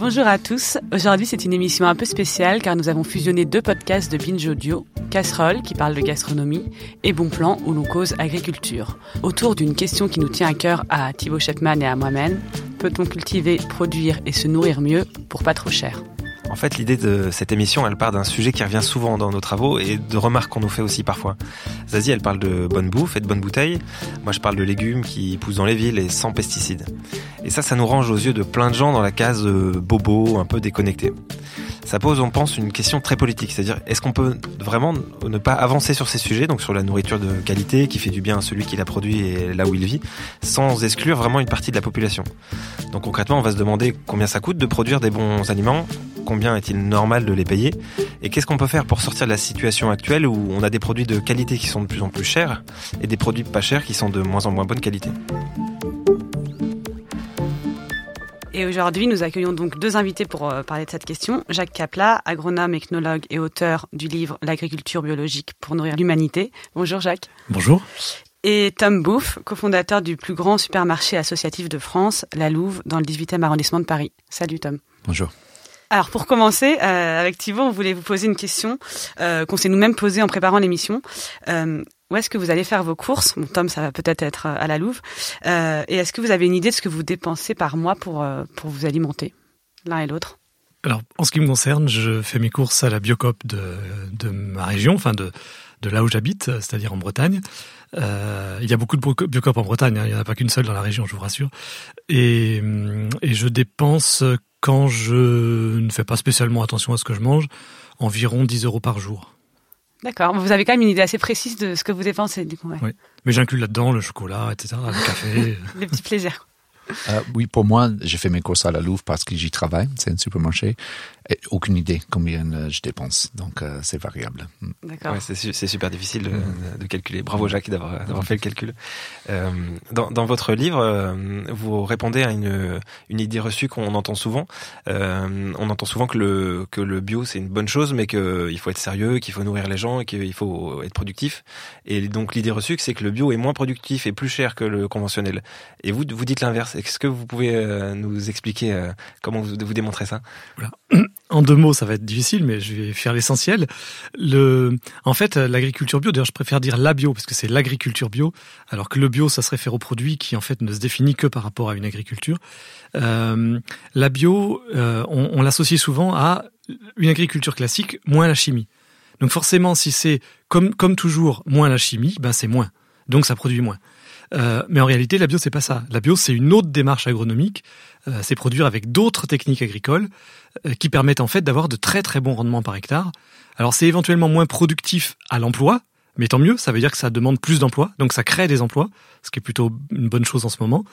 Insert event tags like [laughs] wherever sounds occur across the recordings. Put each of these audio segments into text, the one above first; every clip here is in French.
Bonjour à tous. Aujourd'hui, c'est une émission un peu spéciale car nous avons fusionné deux podcasts de Binge Audio, Casserole qui parle de gastronomie et Bon Plan où l'on cause agriculture. Autour d'une question qui nous tient à cœur à Thibaut Chapman et à moi-même, peut-on cultiver, produire et se nourrir mieux pour pas trop cher? En fait, l'idée de cette émission, elle part d'un sujet qui revient souvent dans nos travaux et de remarques qu'on nous fait aussi parfois. Zazie, elle parle de bonne bouffe et de bonnes bouteilles. Moi, je parle de légumes qui poussent dans les villes et sans pesticides. Et ça, ça nous range aux yeux de plein de gens dans la case euh, bobo, un peu déconnecté. Ça pose, on pense, une question très politique, c'est-à-dire est-ce qu'on peut vraiment ne pas avancer sur ces sujets, donc sur la nourriture de qualité qui fait du bien à celui qui la produit et là où il vit, sans exclure vraiment une partie de la population? Donc concrètement, on va se demander combien ça coûte de produire des bons aliments, combien est-il normal de les payer Et qu'est-ce qu'on peut faire pour sortir de la situation actuelle où on a des produits de qualité qui sont de plus en plus chers et des produits pas chers qui sont de moins en moins bonne qualité? Et aujourd'hui, nous accueillons donc deux invités pour euh, parler de cette question. Jacques Capla, agronome, ethnologue et auteur du livre L'agriculture biologique pour nourrir l'humanité. Bonjour Jacques. Bonjour. Et Tom Bouff, cofondateur du plus grand supermarché associatif de France, La Louve, dans le 18e arrondissement de Paris. Salut Tom. Bonjour. Alors pour commencer, euh, avec Thibault, on voulait vous poser une question euh, qu'on s'est nous-mêmes posée en préparant l'émission. Euh, où est-ce que vous allez faire vos courses? Bon, Tom, ça va peut-être être à la Louve. et est-ce que vous avez une idée de ce que vous dépensez par mois pour, pour vous alimenter, l'un et l'autre? Alors, en ce qui me concerne, je fais mes courses à la Biocop de, de ma région, enfin de, de là où j'habite, c'est-à-dire en Bretagne. Euh, il y a beaucoup de Biocop en Bretagne, hein, il n'y en a pas qu'une seule dans la région, je vous rassure. Et, et je dépense quand je ne fais pas spécialement attention à ce que je mange, environ 10 euros par jour. D'accord. Vous avez quand même une idée assez précise de ce que vous dépensez, du coup. Oui. Mais j'inclus là-dedans le chocolat, etc., le café. [laughs] Les petits plaisirs. Euh, oui, pour moi, j'ai fait mes courses à la Louvre parce que j'y travaille. C'est un supermarché aucune idée combien euh, je dépense, donc euh, c'est variable. Mm. D'accord. Ouais, c'est super difficile de, de, calculer. Bravo Jacques d'avoir fait le calcul. Euh, dans, dans, votre livre, euh, vous répondez à une, une idée reçue qu'on entend souvent. Euh, on entend souvent que le, que le bio c'est une bonne chose, mais qu'il faut être sérieux, qu'il faut nourrir les gens, et qu'il faut être productif. Et donc l'idée reçue, c'est que le bio est moins productif et plus cher que le conventionnel. Et vous, vous dites l'inverse. Est-ce que vous pouvez nous expliquer comment vous, vous démontrez ça? Voilà en deux mots, ça va être difficile, mais je vais faire l'essentiel. Le, en fait, l'agriculture bio, d'ailleurs, je préfère dire la bio parce que c'est l'agriculture bio, alors que le bio, ça se réfère au produit qui en fait ne se définit que par rapport à une agriculture. Euh, la bio, euh, on, on l'associe souvent à une agriculture classique moins la chimie. Donc forcément, si c'est comme comme toujours moins la chimie, ben c'est moins. Donc ça produit moins. Euh, mais en réalité, la bio, c'est pas ça. La bio, c'est une autre démarche agronomique. Euh, c'est produire avec d'autres techniques agricoles euh, qui permettent en fait d'avoir de très très bons rendements par hectare. Alors c'est éventuellement moins productif à l'emploi, mais tant mieux, ça veut dire que ça demande plus d'emplois, donc ça crée des emplois, ce qui est plutôt une bonne chose en ce moment.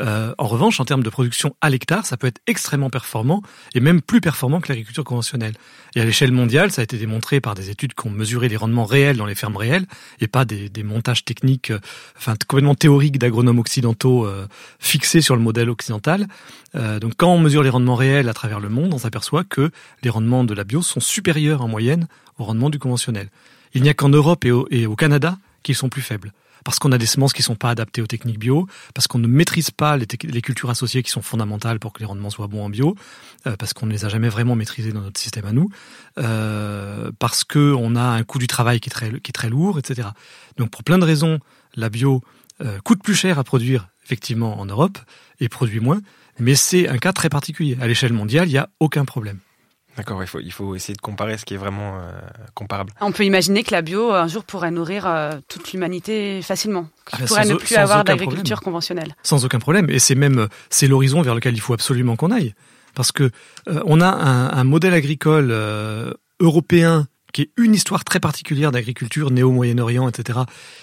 Euh, en revanche, en termes de production à l'hectare, ça peut être extrêmement performant et même plus performant que l'agriculture conventionnelle. Et à l'échelle mondiale, ça a été démontré par des études qui ont mesuré les rendements réels dans les fermes réelles et pas des, montages techniques, euh, enfin complètement théoriques d'agronomes occidentaux euh, fixés sur le modèle occidental. Donc quand on mesure les rendements réels à travers le monde, on s'aperçoit que les rendements de la bio sont supérieurs en moyenne aux rendements du conventionnel. Il n'y a qu'en Europe et au, Canada qu'ils sont plus faibles parce qu'on a des semences qui sont pas adaptées aux techniques bio, parce qu'on ne maîtrise pas les, cultures associées qui sont fondamentales pour que les rendements soient bons en bio, euh, parce qu'on ne les a jamais vraiment maîtrisées dans notre système à nous, euh, parce que on a un coût du travail qui est très, qui est très lourd, etc. Donc pour plein de raisons, la bio euh, coûte plus cher à produire effectivement en Europe et produit moins, mais c'est un cas très particulier. À l'échelle mondiale, il n'y a aucun problème. D'accord, il faut, il faut essayer de comparer ce qui est vraiment euh, comparable. On peut imaginer que la bio, un jour, pourrait nourrir euh, toute l'humanité facilement. Ah qu'il pourrait ne plus avoir d'agriculture conventionnelle. Sans aucun problème. Et c'est même c'est l'horizon vers lequel il faut absolument qu'on aille. Parce que euh, on a un, un modèle agricole européen qui est une histoire très particulière d'agriculture néo-Moyen-Orient, etc.,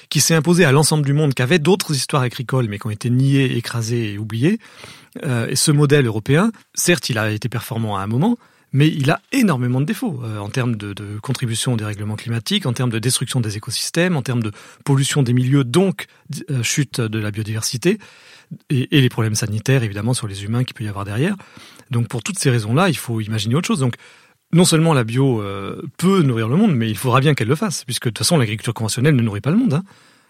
qui s'est imposée à l'ensemble du monde, qui avait d'autres histoires agricoles, mais qui ont été niées, écrasées et oubliées. et ce modèle européen, certes, il a été performant à un moment, mais il a énormément de défauts euh, en termes de, contribution au dérèglement climatique, en termes de destruction des écosystèmes, en termes de pollution des milieux, donc euh, chute de la biodiversité, et, et, les problèmes sanitaires évidemment sur les humains qu'il peut y avoir derrière. Donc pour toutes ces raisons-là, il faut imaginer autre chose. Donc non seulement la bio euh, peut nourrir le monde, mais il faudra bien qu'elle le fasse, puisque de toute façon l'agriculture conventionnelle ne nourrit pas le monde. Hein.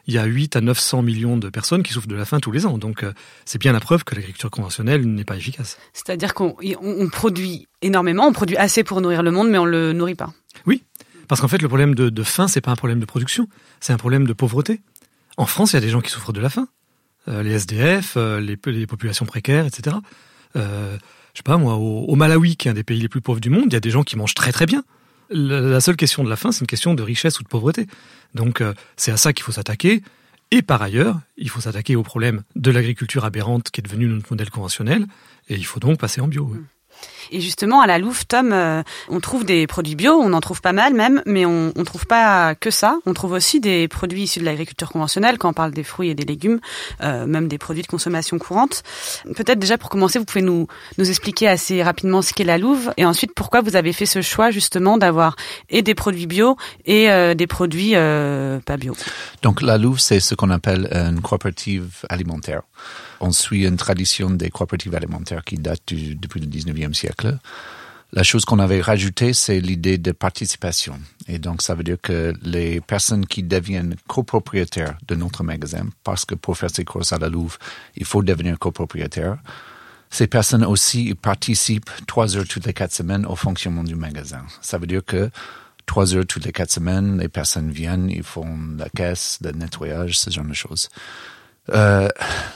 Il y a 8 à 900 millions de personnes qui souffrent de la faim tous les ans. Donc euh, c'est bien la preuve que l'agriculture conventionnelle n'est pas efficace. C'est-à-dire qu'on on produit énormément, on produit assez pour nourrir le monde, mais on le nourrit pas. Oui, parce qu'en fait le problème de, de faim, c'est pas un problème de production, c'est un problème de pauvreté. En France, il y a des gens qui souffrent de la faim. Euh, les SDF, euh, les, les, populations précaires, etc. Euh, je sais pas moi, au, au, Malawi, qui est un des pays les plus pauvres du monde, il y a des gens qui mangent très très bien. La, seule question de la faim, c'est une question de richesse ou de pauvreté. Donc euh, c'est à ça qu'il faut s'attaquer. Et par ailleurs, il faut s'attaquer au problème de l'agriculture aberrante qui est devenue notre modèle conventionnel, et il faut donc passer en bio. Oui. Et justement, à la Louve, Tom, euh, on trouve des produits bio, on en trouve pas mal même, mais on ne trouve pas que ça. On trouve aussi des produits issus de l'agriculture conventionnelle, quand on parle des fruits et des légumes, euh, même des produits de consommation courante. Peut-être déjà pour commencer, vous pouvez nous, expliquer assez rapidement ce qu'est la Louve, et ensuite pourquoi vous avez fait ce choix justement d'avoir et des produits bio et euh, des produits pas bio. Donc la Louve, c'est ce qu'on appelle une coopérative alimentaire. On suit une tradition des coopératives alimentaires qui date du, depuis le 19e siècle. La chose qu'on avait rajoutée, c'est l'idée de participation. Et donc, ça veut dire que les personnes qui deviennent copropriétaires de notre magasin, parce que pour faire ses courses à la Louve, il faut devenir copropriétaire, ces personnes aussi participent trois heures toutes les quatre semaines au fonctionnement du magasin. Ça veut dire que trois heures toutes les quatre semaines, les personnes viennent, ils font la caisse, le nettoyage, ce genre de choses. Euh,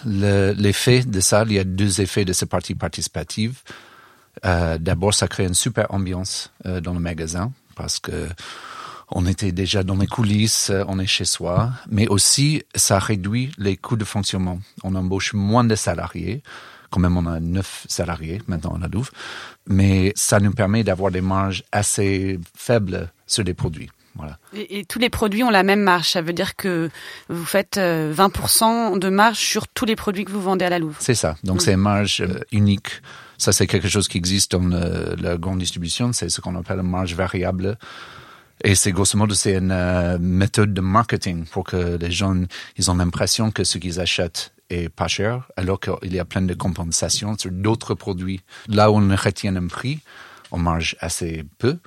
l'effet de ça, il y a deux effets de cette partie participative. Euh, D'abord, ça crée une super ambiance euh, dans le magasin parce que on était déjà dans les coulisses, on est chez soi, mais aussi ça réduit les coûts de fonctionnement. On embauche moins de salariés, quand même on a neuf salariés maintenant à la Douve, mais ça nous permet d'avoir des marges assez faibles sur des produits. Voilà. Et, et, tous les produits ont la même marge. Ça veut dire que vous faites 20% de marge sur tous les produits que vous vendez à la Louve. C'est ça. Donc mmh. c'est une marge euh, unique. Ça, c'est quelque chose qui existe dans le, la grande distribution. C'est ce qu'on appelle une marge variable. Et c'est grosso modo, c'est une euh, méthode de marketing pour que les gens, ils ont l'impression que ce qu'ils achètent est pas cher, alors qu'il y a plein de compensations sur d'autres produits. Là où on retient un prix, on marge assez peu.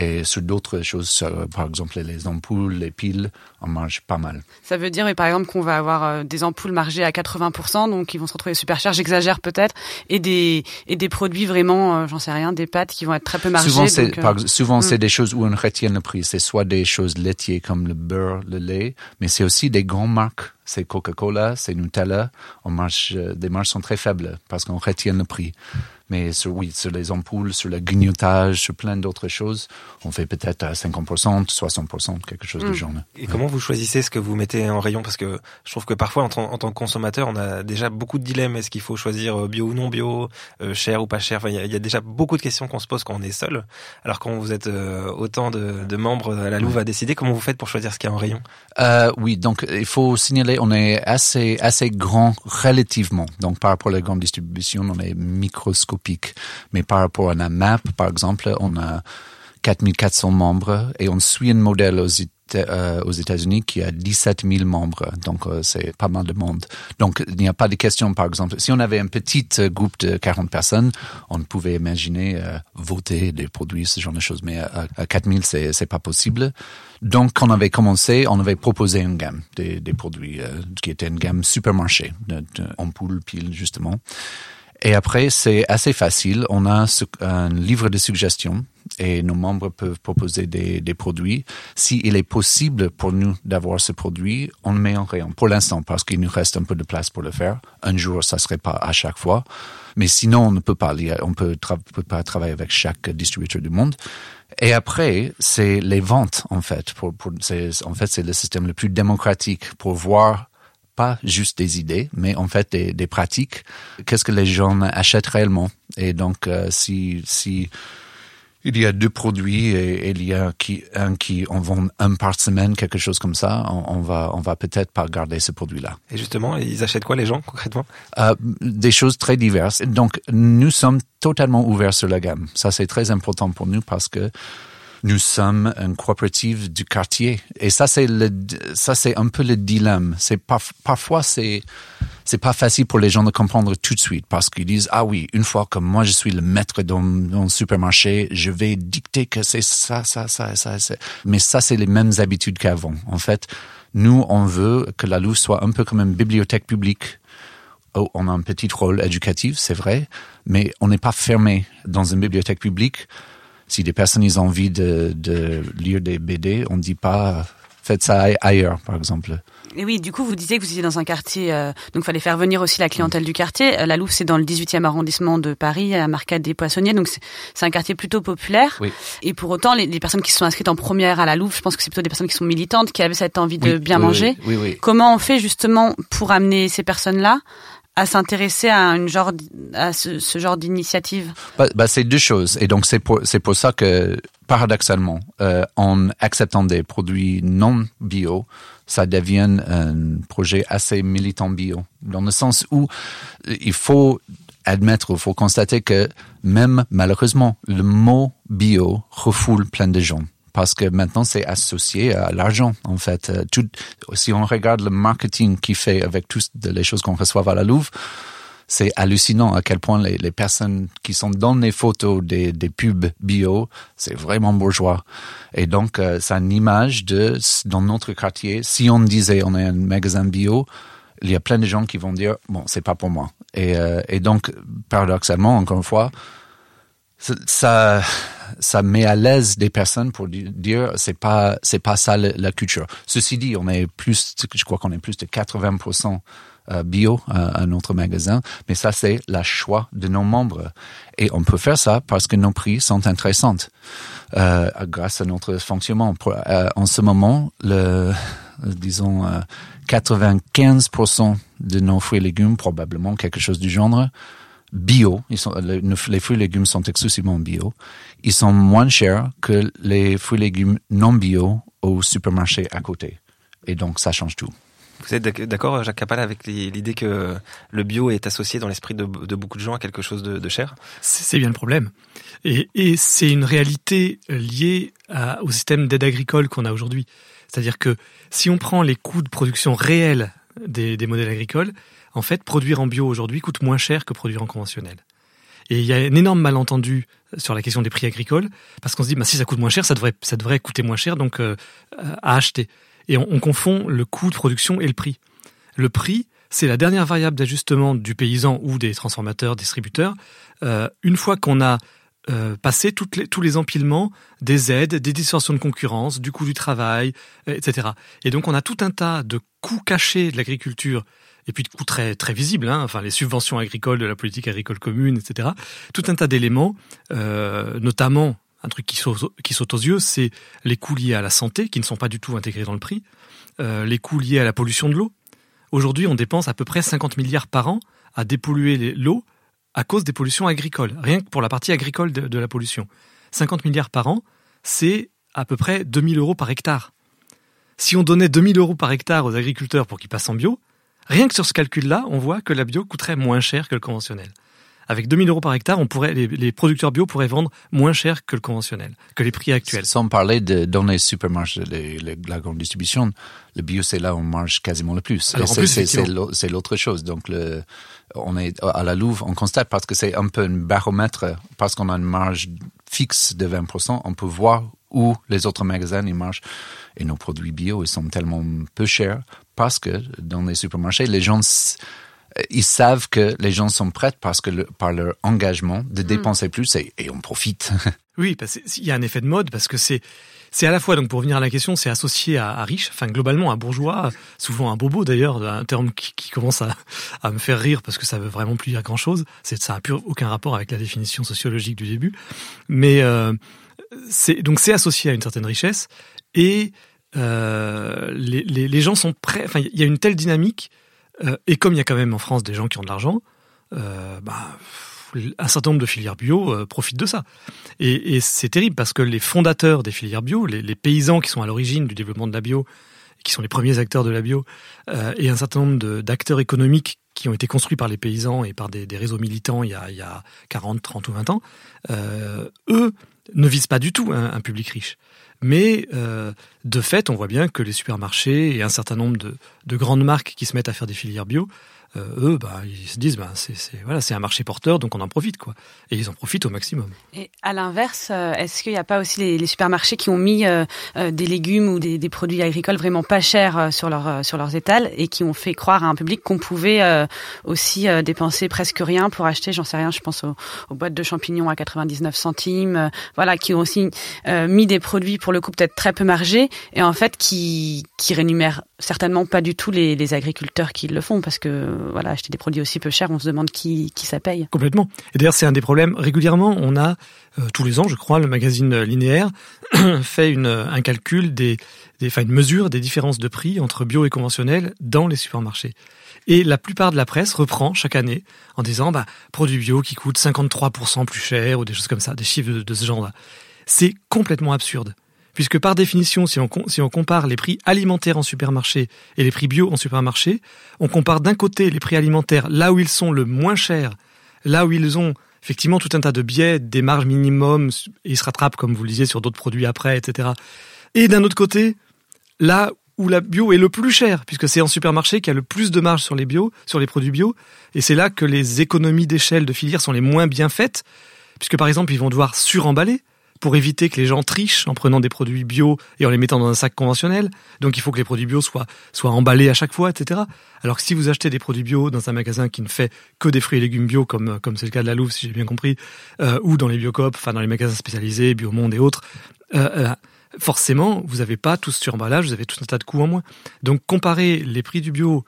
Et sur d'autres choses, par exemple les ampoules, les piles, on marge pas mal. Ça veut dire, par exemple, qu'on va avoir euh, des ampoules margées à 80%, donc ils vont se retrouver super chers, j'exagère peut-être, et des, et des produits vraiment, euh, j'en sais rien, des pâtes qui vont être très peu margées. Souvent, c'est, donc, euh... souvent, mm. c'est des choses où on retient le prix. C'est soit des choses laitières comme le beurre, le lait, mais c'est aussi des grandes marques. C'est Coca-Cola, c'est Nutella. On marche, des marges sont très faibles parce qu'on retient le prix. Mais sur, oui, sur les ampoules, sur le grignotage, sur plein d'autres choses, on fait peut-être à 50%, 60%, quelque chose mmh. de genre. Et comment vous choisissez ce que vous mettez en rayon? Parce que je trouve que parfois, en, en, tant que consommateur, on a déjà beaucoup de dilemmes. Est-ce qu'il faut choisir bio ou non bio, euh, cher ou pas cher? Enfin, il y, y, a déjà beaucoup de questions qu'on se pose quand on est seul. Alors quand vous êtes euh, autant de, de, membres à la Louve mmh. à décider, comment vous faites pour choisir ce qu'il y a en rayon? Euh, Oui, donc il faut signaler, on est assez assez grand relativement. Donc par rapport à la grande distribution, on est microscopique mais par rapport à la MAP, par exemple, on a 4400 membres et on suit un modèle aux euh, aux États-Unis qui a 17 000 membres, donc euh, c'est pas mal de monde. Donc il n'y a pas de question, par exemple, si on avait un petit euh, groupe de 40 personnes, on pouvait imaginer voter des produits, ce genre de choses, mais à, à 4 000, c'est c'est pas possible. Donc quand on avait commencé, on avait proposé une gamme des, produits qui était une gamme supermarché, de ampoules, piles justement. Et après, c'est assez facile. On a un livre de suggestions et nos membres peuvent proposer des, des produits. S'il est possible pour nous d'avoir ce produit, on le met en rayon. Pour l'instant, parce qu'il nous reste un peu de place pour le faire. Un jour, ça serait pas à chaque fois. Mais sinon, on ne peut pas, on peut, peut pas travailler avec chaque distributeur du monde. Et après, c'est les ventes, en fait. En fait, c'est le système le plus démocratique pour voir pas juste des idées, mais en fait des, des pratiques. Qu'est-ce que les gens achètent réellement? Et donc, euh, si si il y a deux produits et, et il y a qui, un qui en vend un par semaine, quelque chose comme ça, on, on va on va peut-être pas garder ce produit-là. Et justement, ils achètent quoi les gens concrètement? Euh, Des choses très diverses. Donc, nous sommes totalement ouverts sur la gamme. Ça, c'est très important pour nous parce que nous sommes une coopérative du quartier. Et ça, c'est le, ça, c'est un peu le dilemme. C'est par, parfois, c'est, c'est pas facile pour les gens de comprendre tout de suite parce qu'ils disent, ah oui, une fois que moi je suis le maître dans, le supermarché, je vais dicter que c'est ça, ça, ça, ça, ça. Mais ça, c'est les mêmes habitudes qu'avant. En fait, Nous, on veut que la Louve soit un peu comme une bibliothèque publique. Oh, on a un petit rôle éducatif, c'est vrai, mais on n'est pas fermé dans une bibliothèque publique. Si des personnes ils ont envie de, de lire des BD, on ne dit pas faites ça ailleurs, par exemple. Et oui, du coup, vous disiez que vous étiez dans un quartier, euh, donc il fallait faire venir aussi la clientèle du quartier. Euh, la Louve, c'est dans le 18e arrondissement de Paris, à Marcade des Poissonniers, donc c'est un quartier plutôt populaire. Oui. Et pour autant, les, les, personnes qui se sont inscrites en première à la Louve, je pense que c'est plutôt des personnes qui sont militantes, qui avaient cette envie de bien manger. Oui, oui, Comment on fait justement pour amener ces personnes-là à s'intéresser à une genre à ce, genre d'initiative? Bah, bah, c'est deux choses. Et donc c'est pour c'est pour ça que paradoxalement euh, en acceptant des produits non bio ça devient un projet assez militant bio. Dans le sens où il faut admettre il faut constater que même malheureusement le mot bio refoule plein de gens parce que maintenant c'est associé à l'argent en fait. Euh, si on regarde le marketing qui fait avec toutes les choses qu'on reçoit à la Louvre, c'est hallucinant à quel point les, personnes qui sont dans les photos des, pubs bio, c'est vraiment bourgeois. Et donc, euh, c'est une image de, dans notre quartier, si on disait on est un magasin bio, il y a plein de gens qui vont dire, bon, c'est pas pour moi. Et, euh, et donc, paradoxalement, encore une fois, ça, ça met à l'aise des personnes pour dire c'est pas c'est pas ça la, culture. Ceci dit, on est plus, je crois qu'on est plus de 80% euh, bio à, notre magasin, mais ça c'est la choix de nos membres et on peut faire ça parce que nos prix sont intéressants euh, grâce à notre fonctionnement. Euh, en ce moment, le disons 95% de nos fruits et légumes, probablement quelque chose du genre, bio, les fruits et légumes sont exclusivement bio, ils sont moins chers que les fruits et légumes non bio au supermarché à côté. Et donc, ça change tout. Vous êtes d'accord, Jacques Capal, avec l'idée que le bio est associé dans l'esprit de, beaucoup de gens à quelque chose de, cher? C'est bien le problème. Et, et c'est une réalité liée au système d'aide agricole qu'on a aujourd'hui. C'est-à-dire que si on prend les coûts de production réels des, des modèles agricoles, en fait, produire en bio aujourd'hui coûte moins cher que produire en conventionnel. Et il y a un énorme malentendu sur la question des prix agricoles, parce qu'on se dit, bah, si ça coûte moins cher, ça devrait, ça devrait coûter moins cher donc euh, à acheter. Et on, on, confond le coût de production et le prix. Le prix, c'est la dernière variable d'ajustement du paysan ou des transformateurs, distributeurs. Euh, une fois qu'on a euh, passé les, tous les empilements des aides, des distorsions de concurrence, du coût du travail, etc. Et donc on a tout un tas de coûts cachés de l'agriculture et puis de coûts très très visibles, hein, enfin les subventions agricoles de la politique agricole commune, etc. Tout un tas d'éléments, euh, notamment un truc qui saute, qui saute aux yeux, c'est les coûts liés à la santé qui ne sont pas du tout intégrés dans le prix, euh, les coûts liés à la pollution de l'eau. Aujourd'hui, on dépense à peu près 50 milliards par an à dépolluer l'eau à cause des pollutions agricoles, rien que pour la partie agricole de, de la pollution. 50 milliards par an, c'est à peu près 2000 euros par hectare. Si on donnait 2000 euros par hectare aux agriculteurs pour qu'ils passent en bio, Rien que sur ce calcul-là, on voit que la bio coûterait moins cher que le conventionnel. Avec 2000 euros par hectare, on pourrait, les, producteurs bio pourraient vendre moins cher que le conventionnel, que les prix actuels. Sans parler de, dans les supermarchés, la grande distribution, le bio, c'est là où on marge quasiment le plus. C'est l'autre chose. Donc, le, on est à la Louve, on constate parce que c'est un peu un baromètre, parce qu'on a une marge fixe de 20%, on peut voir où les autres magasins ils marchent. Et nos produits bio, ils sont tellement peu chers parce que dans les supermarchés, les gens ils savent que les gens sont prêts parce que par leur engagement de hmm. dépenser plus et, on profite. [laughs] Oui, parce qu'il y a un effet de mode parce que c'est c'est à la fois donc pour revenir à la question, c'est associé à, riche, enfin globalement à bourgeois, souvent un bobo d'ailleurs, un terme qui, commence à, à, me faire rire parce que ça veut vraiment plus dire grand chose. Ça a plus aucun rapport avec la définition sociologique du début, mais euh, donc c'est associé à une certaine richesse et euh, les, gens sont prêts. Enfin, il y a une telle dynamique, euh, et comme il y a quand même en France des gens qui ont de l'argent, euh, bah, un certain nombre de filières bio profitent de ça. Et, c'est terrible parce que les fondateurs des filières bio, les, paysans qui sont à l'origine du développement de la bio, qui sont les premiers acteurs de la bio, et un certain nombre d'acteurs économiques qui ont été construits par les paysans et par des, réseaux militants il y, a, il y a 40, 30 ou 20 ans, eux ne visent pas du tout un, public riche. Mais euh, de fait, on voit bien que les supermarchés et un certain nombre de, grandes marques qui se mettent à faire des filières bio euh, eux, bah, ils se disent, bah, c'est voilà, un marché porteur, donc on en profite, quoi. Et ils en profitent au maximum. Et à l'inverse, euh, est-ce qu'il n'y a pas aussi les, supermarchés qui ont mis euh, des légumes ou des, produits agricoles vraiment pas chers sur, leur, sur leurs étals et qui ont fait croire à un public qu'on pouvait aussi dépenser presque rien pour acheter, j'en sais rien, je pense aux, aux, boîtes de champignons à 99 centimes, voilà, qui ont aussi mis des produits pour le coup peut-être très peu margés et en fait qui, qui rémunèrent certainement pas du tout les, agriculteurs qui le font parce que voilà, acheter des produits aussi peu chers, on se demande qui, qui ça paye. Complètement. Et d'ailleurs, c'est un des problèmes. Régulièrement, on a, euh, tous les ans, je crois, le magazine Linéaire [coughs] fait une, un calcul des, des, enfin, une mesure des différences de prix entre bio et conventionnel dans les supermarchés. Et la plupart de la presse reprend chaque année en disant, bah, produits bio qui coûtent 53% plus cher ou des choses comme ça, des chiffres de, de ce genre-là. C'est complètement absurde puisque par définition, si on, compare les prix alimentaires en supermarché et les prix bio en supermarché, on compare d'un côté les prix alimentaires là où ils sont le moins chers, là où ils ont effectivement tout un tas de biais, des marges minimum, et ils se rattrapent, comme vous le disiez, sur d'autres produits après, etc. Et d'un autre côté, là où la bio est le plus cher, puisque c'est en supermarché qu'il y a le plus de marge sur les bio, sur les produits bio, et c'est là que les économies d'échelle de filière sont les moins bien faites, puisque par exemple, ils vont devoir suremballer, pour éviter que les gens trichent en prenant des produits bio et en les mettant dans un sac conventionnel. Donc il faut que les produits bio soient, soient emballés à chaque fois, etc. Alors que si vous achetez des produits bio dans un magasin qui ne fait que des fruits et légumes bio, comme comme c'est le cas de la Louve, si j'ai bien compris, euh, ou dans les Biocop, enfin dans les magasins spécialisés, Biomonde et autres, euh, euh, forcément, vous n'avez pas tout ce suremballage, vous avez tout un tas de coûts en moins. Donc comparer les prix du bio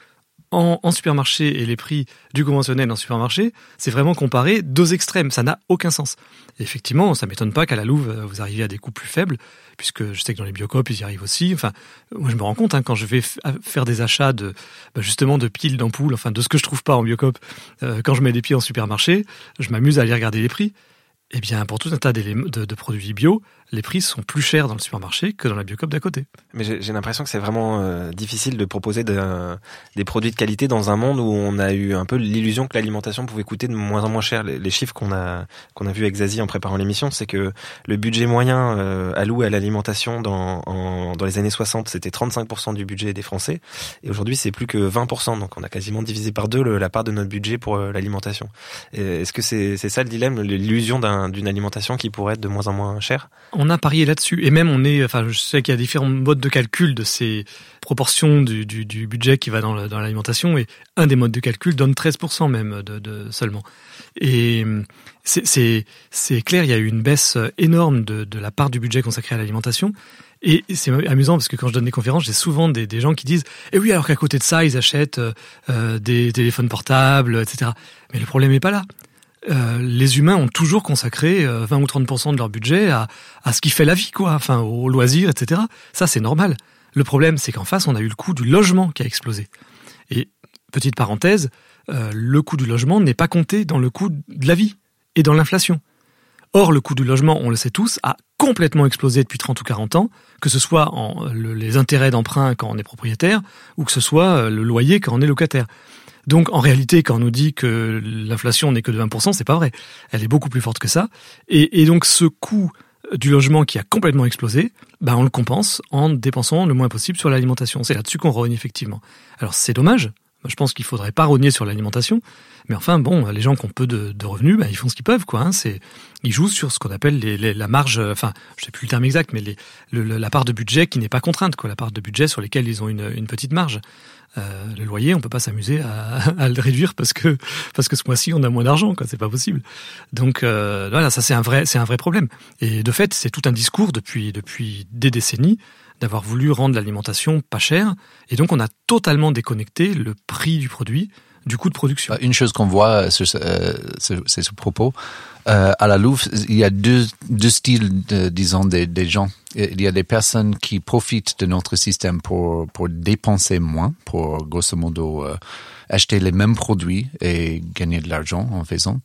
en, supermarché et les prix du conventionnel en supermarché, c'est vraiment comparer deux extrêmes. Ça n'a aucun sens. Effectivement, ça m'étonne pas qu'à la Louve, vous arriviez à des coûts plus faibles, puisque je sais que dans les biocopes, ils y arrivent aussi. Enfin, moi, je me rends compte, hein, quand je vais faire des achats de, bah, justement, de piles d'ampoules, enfin, de ce que je trouve pas en biocop, euh, quand je mets des pieds en supermarché, je m'amuse à aller regarder les prix. Eh bien, pour tout un tas de produits bio, les prix sont plus chers dans le supermarché que dans la biocop d'à côté. Mais j'ai l'impression que c'est vraiment euh, difficile de proposer de, des produits de qualité dans un monde où on a eu un peu l'illusion que l'alimentation pouvait coûter de moins en moins cher. Les, les chiffres qu'on a qu'on a vu avec Zazie en préparant l'émission, c'est que le budget moyen euh, alloué à l'alimentation dans en, dans les années 60, c'était 35% du budget des Français, et aujourd'hui c'est plus que 20%. Donc on a quasiment divisé par deux le, la part de notre budget pour euh, l'alimentation. Est-ce que c'est c'est ça le dilemme, l'illusion d'une alimentation qui pourrait être de moins en moins chère? On a parié là-dessus. Et même, on est, enfin, je sais qu'il y a différents modes de calcul de ces proportions du, budget qui va dans l'alimentation. Et un des modes de calcul donne 13% même de, seulement. Et c'est clair, il y a eu une baisse énorme de, de la part du budget consacré à l'alimentation. Et c'est amusant parce que quand je donne des conférences, j'ai souvent des, des, gens qui disent "Eh oui, alors qu'à côté de ça, ils achètent euh, des téléphones portables, etc." Mais le problème n'est pas là. Euh, les humains ont toujours consacré 20 euh, ou 30% de leur budget à, à ce qui fait la vie, quoi, enfin aux loisirs, etc. Ça, c'est normal. Le problème, c'est qu'en face, on a eu le coût du logement qui a explosé. Et petite parenthèse, euh, le coût du logement n'est pas compté dans le coût de la vie et dans l'inflation. Or, le coût du logement, on le sait tous, a complètement explosé depuis 30 ou 40 ans, que ce soit en, les intérêts d'emprunt quand on est propriétaire, ou que ce soit le loyer quand on est locataire. Donc en réalité, quand on nous dit que l'inflation n'est que de 20%, c'est pas vrai. Elle est beaucoup plus forte que ça. Et, donc ce coût du logement qui a complètement explosé, ben on le compense en dépensant le moins possible sur l'alimentation. C'est là-dessus qu'on rogne effectivement. Alors c'est dommage. Je pense qu'il faudrait pas rogner sur l'alimentation, mais enfin bon, les gens qui ont peu de, revenus, ben, ils font ce qu'ils peuvent, quoi. Hein. C'est, ils jouent sur ce qu'on appelle la marge, enfin, je sais plus le terme exact, mais la part de budget qui n'est pas contrainte, quoi. La part de budget sur lesquelles ils ont une, petite marge. Euh, le loyer, on peut pas s'amuser à, [laughs] à, le réduire parce que parce que ce mois-ci on a moins d'argent, quoi. C'est pas possible. Donc euh, voilà, ça c'est un vrai c'est un vrai problème. Et de fait, c'est tout un discours depuis depuis des décennies d'avoir voulu rendre l'alimentation pas chère. Et donc on a totalement déconnecté le prix du produit du coût de production. Une chose qu'on voit, euh, c'est ce propos. Euh, à la Louvre, il y a deux, styles, disons, des, gens. Il y a des personnes qui profitent de notre système pour, pour dépenser moins, pour grosso modo euh, acheter les mêmes produits et gagner de l'argent en faisant.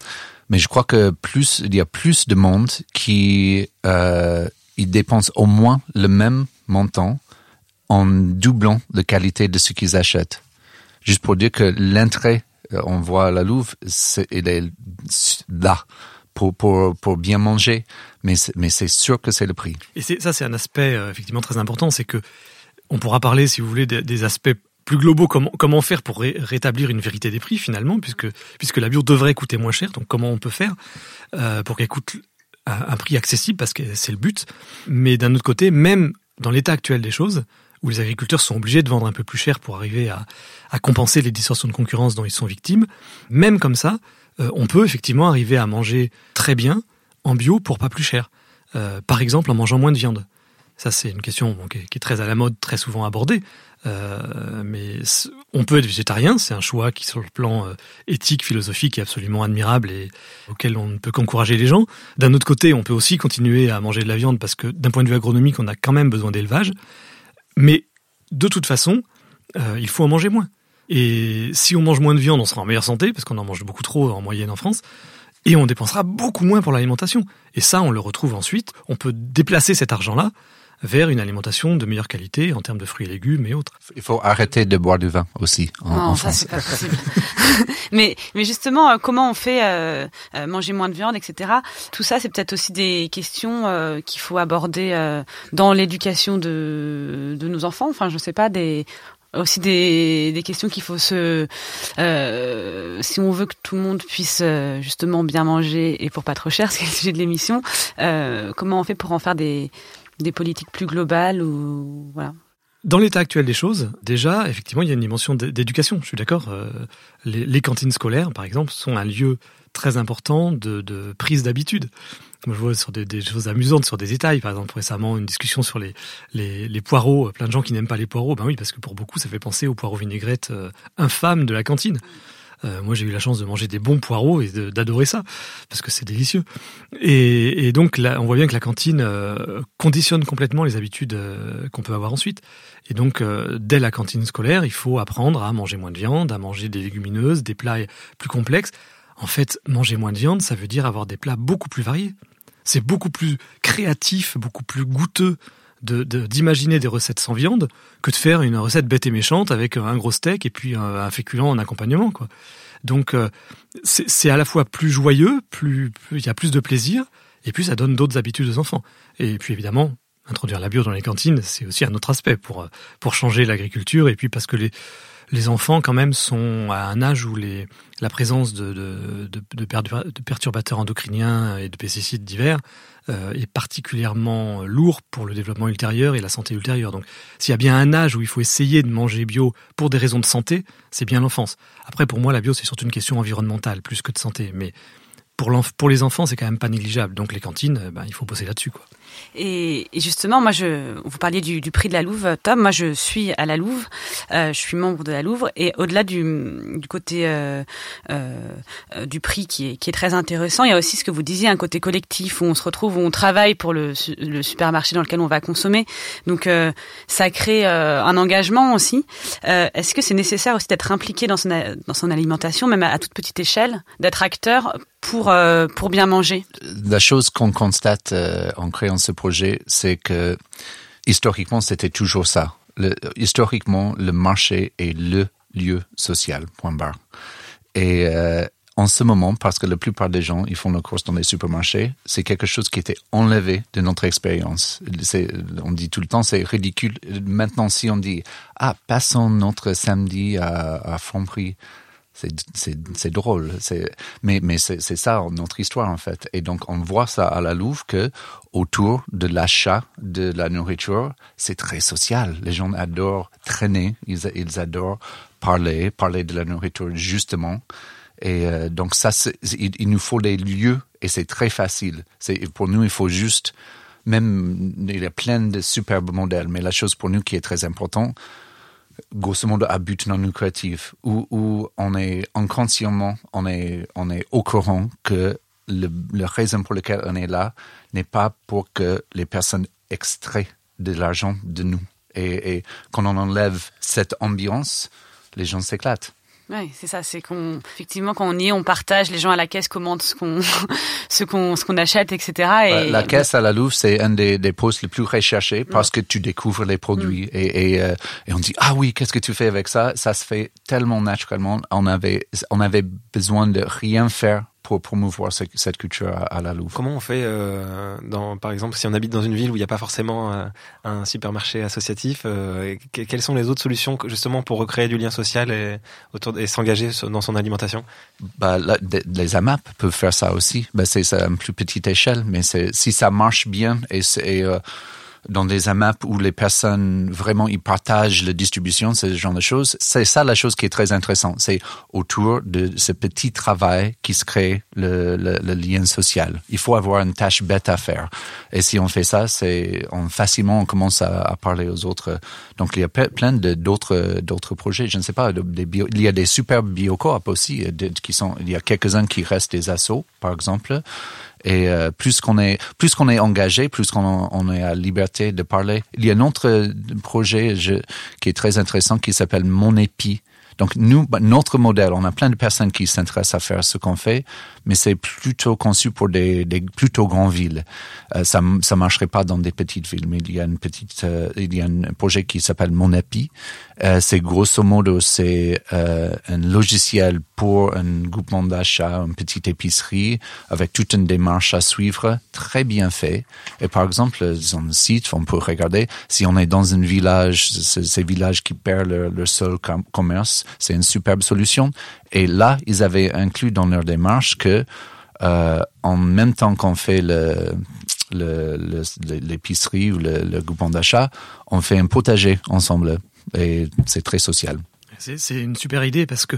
Mais je crois que plus il y a plus de monde qui euh, ils au moins le même montant en doublant la qualité de ce qu'ils achètent. Juste pour dire que l'intérêt, euh, on voit la Louvre, c'est, il est là pour, pour, pour bien manger, mais c'est, sûr que c'est le prix. Et ça, c'est un aspect euh, effectivement très important, c'est que on pourra parler, si vous voulez, des, des aspects plus globaux, comment, comment faire pour rétablir une vérité des prix finalement, puisque, puisque la bio devrait coûter moins cher, donc comment on peut faire euh, pour qu'elle coûte un, prix accessible, parce que c'est le but. Mais d'un autre côté, même dans l'état actuel des choses, où les agriculteurs sont obligés de vendre un peu plus cher pour arriver à, à compenser les distorsions de concurrence dont ils sont victimes, même comme ça, euh, on peut effectivement arriver à manger très bien en bio pour pas plus cher. Euh, par exemple, en mangeant moins de viande. Ça, c'est une question qui, est, très à la mode, très souvent abordée. Euh, mais on peut être végétarien, c'est un choix qui, sur le plan éthique, philosophique, est absolument admirable et auquel on ne peut qu'encourager les gens. D'un autre côté, on peut aussi continuer à manger de la viande parce que, d'un point de vue agronomique, on a quand même besoin d'élevage. Mais de toute façon, il faut en manger moins. Et si on mange moins de viande, on sera en meilleure santé, parce qu'on en mange beaucoup trop en moyenne en France, et on dépensera beaucoup moins pour l'alimentation. Et ça, on le retrouve ensuite, on peut déplacer cet argent-là vers une alimentation de meilleure qualité en termes de fruits et légumes et autres. Il faut arrêter de boire du vin aussi en, non, ça, France. Pas possible. [laughs] mais, mais justement, euh, comment on fait euh, euh, manger moins de viande, etc. Tout ça, c'est peut-être aussi des questions qu'il faut aborder dans l'éducation de, de nos enfants. Enfin, je sais pas, des aussi des, des questions qu'il faut se euh, si on veut que tout le monde puisse euh, justement bien manger et pour pas trop cher, c'est le sujet de l'émission. Euh, comment on fait pour en faire des des politiques plus globales ou voilà. Dans l'état actuel des choses, déjà, effectivement, il y a une dimension d'éducation. Je suis d'accord. Euh, les, cantines scolaires, par exemple, sont un lieu très important de, prise d'habitude. Je vois sur des, des, choses amusantes, sur des détails. Par exemple, récemment, une discussion sur les, les, poireaux. Plein de gens qui n'aiment pas les poireaux. Ben oui, parce que pour beaucoup, ça fait penser aux poireaux vinaigrettes euh, infâmes de la cantine. Euh, moi, j'ai eu la chance de manger des bons poireaux et d'adorer ça parce que c'est délicieux. Et, donc, on voit bien que la cantine euh, conditionne complètement les habitudes euh, qu'on peut avoir ensuite. Et donc, dès la cantine scolaire, il faut apprendre à manger moins de viande, à manger des légumineuses, des plats plus complexes. En fait, manger moins de viande, ça veut dire avoir des plats beaucoup plus variés. C'est beaucoup plus créatif, beaucoup plus goûteux d'imaginer de, des recettes sans viande que de faire une recette bête et méchante avec un gros steak et puis un, féculent en accompagnement. Quoi. Donc euh, c'est à la fois plus joyeux, plus il y a plus de plaisir, et puis ça donne d'autres habitudes aux enfants. Et puis évidemment, introduire la bio dans les cantines, c'est aussi un autre aspect pour pour changer l'agriculture et puis parce que les les enfants quand même sont à un âge où les, la présence de, de, perturbateurs endocriniens et de pesticides divers euh, est particulièrement lourd pour le développement ultérieur et la santé ultérieure. Donc s'il y a bien un âge où il faut essayer de manger bio pour des raisons de santé, c'est bien l'enfance. Après pour moi la bio c'est surtout une question environnementale plus que de santé, mais pour, les enfants c'est quand même pas négligeable. Donc les cantines, ben, il faut bosser là-dessus quoi. Et, justement, moi, je, vous parliez du, prix de la Louve, Tom. Moi, je suis à la Louve. Euh, je suis membre de la Louve. Et au-delà du, du côté euh, euh, du prix qui est, qui est très intéressant, il y a aussi ce que vous disiez, un côté collectif où on se retrouve, où on travaille pour le, supermarché dans lequel on va consommer. Donc, euh, ça crée euh, un engagement aussi. Euh, est-ce que c'est nécessaire aussi d'être impliqué dans son, dans son alimentation, même à toute petite échelle, d'être acteur pour pour bien manger La chose qu'on constate en créant ce projet, c'est que historiquement, c'était toujours ça. Historiquement, le marché est le lieu social, point barre. Et euh, en ce moment, parce que la plupart des gens, ils font leurs courses dans les supermarchés, c'est quelque chose qui était enlevé de notre expérience. On dit tout le temps, c'est ridicule. Maintenant, si on dit, ah, passons notre samedi à, à Franprix, c'est drôle. Mais, mais c'est ça notre histoire en fait. Et donc on voit ça à la Louvre que autour de l'achat de la nourriture, c'est très social. Les gens adorent traîner, ils, ils adorent parler, parler de la nourriture justement. Et euh, donc ça, il, il, nous faut des lieux et c'est très facile. C'est pour nous, il faut juste même il y a plein de superbes modèles, mais la chose pour nous qui est très importante, grosso modo à but non lucratif, où, où on est inconsciemment, on est, on est au courant que le, le raison pour lequel on est là n'est pas pour que les personnes extraient de l'argent de nous. Et, et quand on enlève cette ambiance, les gens s'éclatent. Oui, c'est ça. C'est qu'on, effectivement, quand on y est, on partage. Les gens à la caisse commandent ce qu'on, [laughs] ce qu'on, ce qu'on achète, etc. Et la caisse à la Louvre, c'est un des, des postes les plus recherchés parce que tu découvres les produits mm. et, et, euh, et, on dit ah oui, qu'est-ce que tu fais avec ça? Ça se fait tellement naturellement. On avait, on avait besoin de rien faire pour promouvoir cette culture à, la Louve. Comment on fait, euh, dans, par exemple, si on habite dans une ville où il n'y a pas forcément un, un supermarché associatif, euh, quelles sont les autres solutions justement pour recréer du lien social et, autour, et s'engager dans son alimentation? Bah, Les AMAP peuvent faire ça aussi. Bah, c'est à une plus petite échelle, mais si ça marche bien et, et euh, dans des AMAP où les personnes vraiment ils partagent la distribution, ce genre de choses. C'est ça la chose qui est très intéressante. C'est autour de ce petit travail qui se crée le, lien social. Il faut avoir une tâche bête à faire. Et si on fait ça, c'est on, facilement on commence à, parler aux autres. Donc il y a plein d'autres d'autres projets. Je ne sais pas. Il y a des super biocoop aussi qui sont. Il y a quelques uns qui restent des assos, par exemple. Et euh, plus qu'on est plus qu'on est engagé, plus qu'on on est à liberté de parler. Il y a un autre projet je, qui est très intéressant qui s'appelle Mon épi. Donc nous, bah, notre modèle, on a plein de personnes qui s'intéressent à faire ce qu'on fait, mais c'est plutôt conçu pour des, des plutôt grandes villes. Euh, ça ça marcherait pas dans des petites villes, mais il y a une petite, euh, il y a un projet qui s'appelle Mon Épi. Euh, c'est grosso modo c'est euh, un logiciel pour un groupement d'achat, une petite épicerie avec toute une démarche à suivre, très bien fait. Et par exemple, sur le site, on peut regarder si on est dans un village, ces villages qui perdent leur, seul commerce, c'est une superbe solution. Et là, ils avaient inclus dans leur démarche que euh, en même temps qu'on fait le l'épicerie ou le, le groupement d'achat, on fait un potager ensemble et c'est très social. C'est une super idée parce que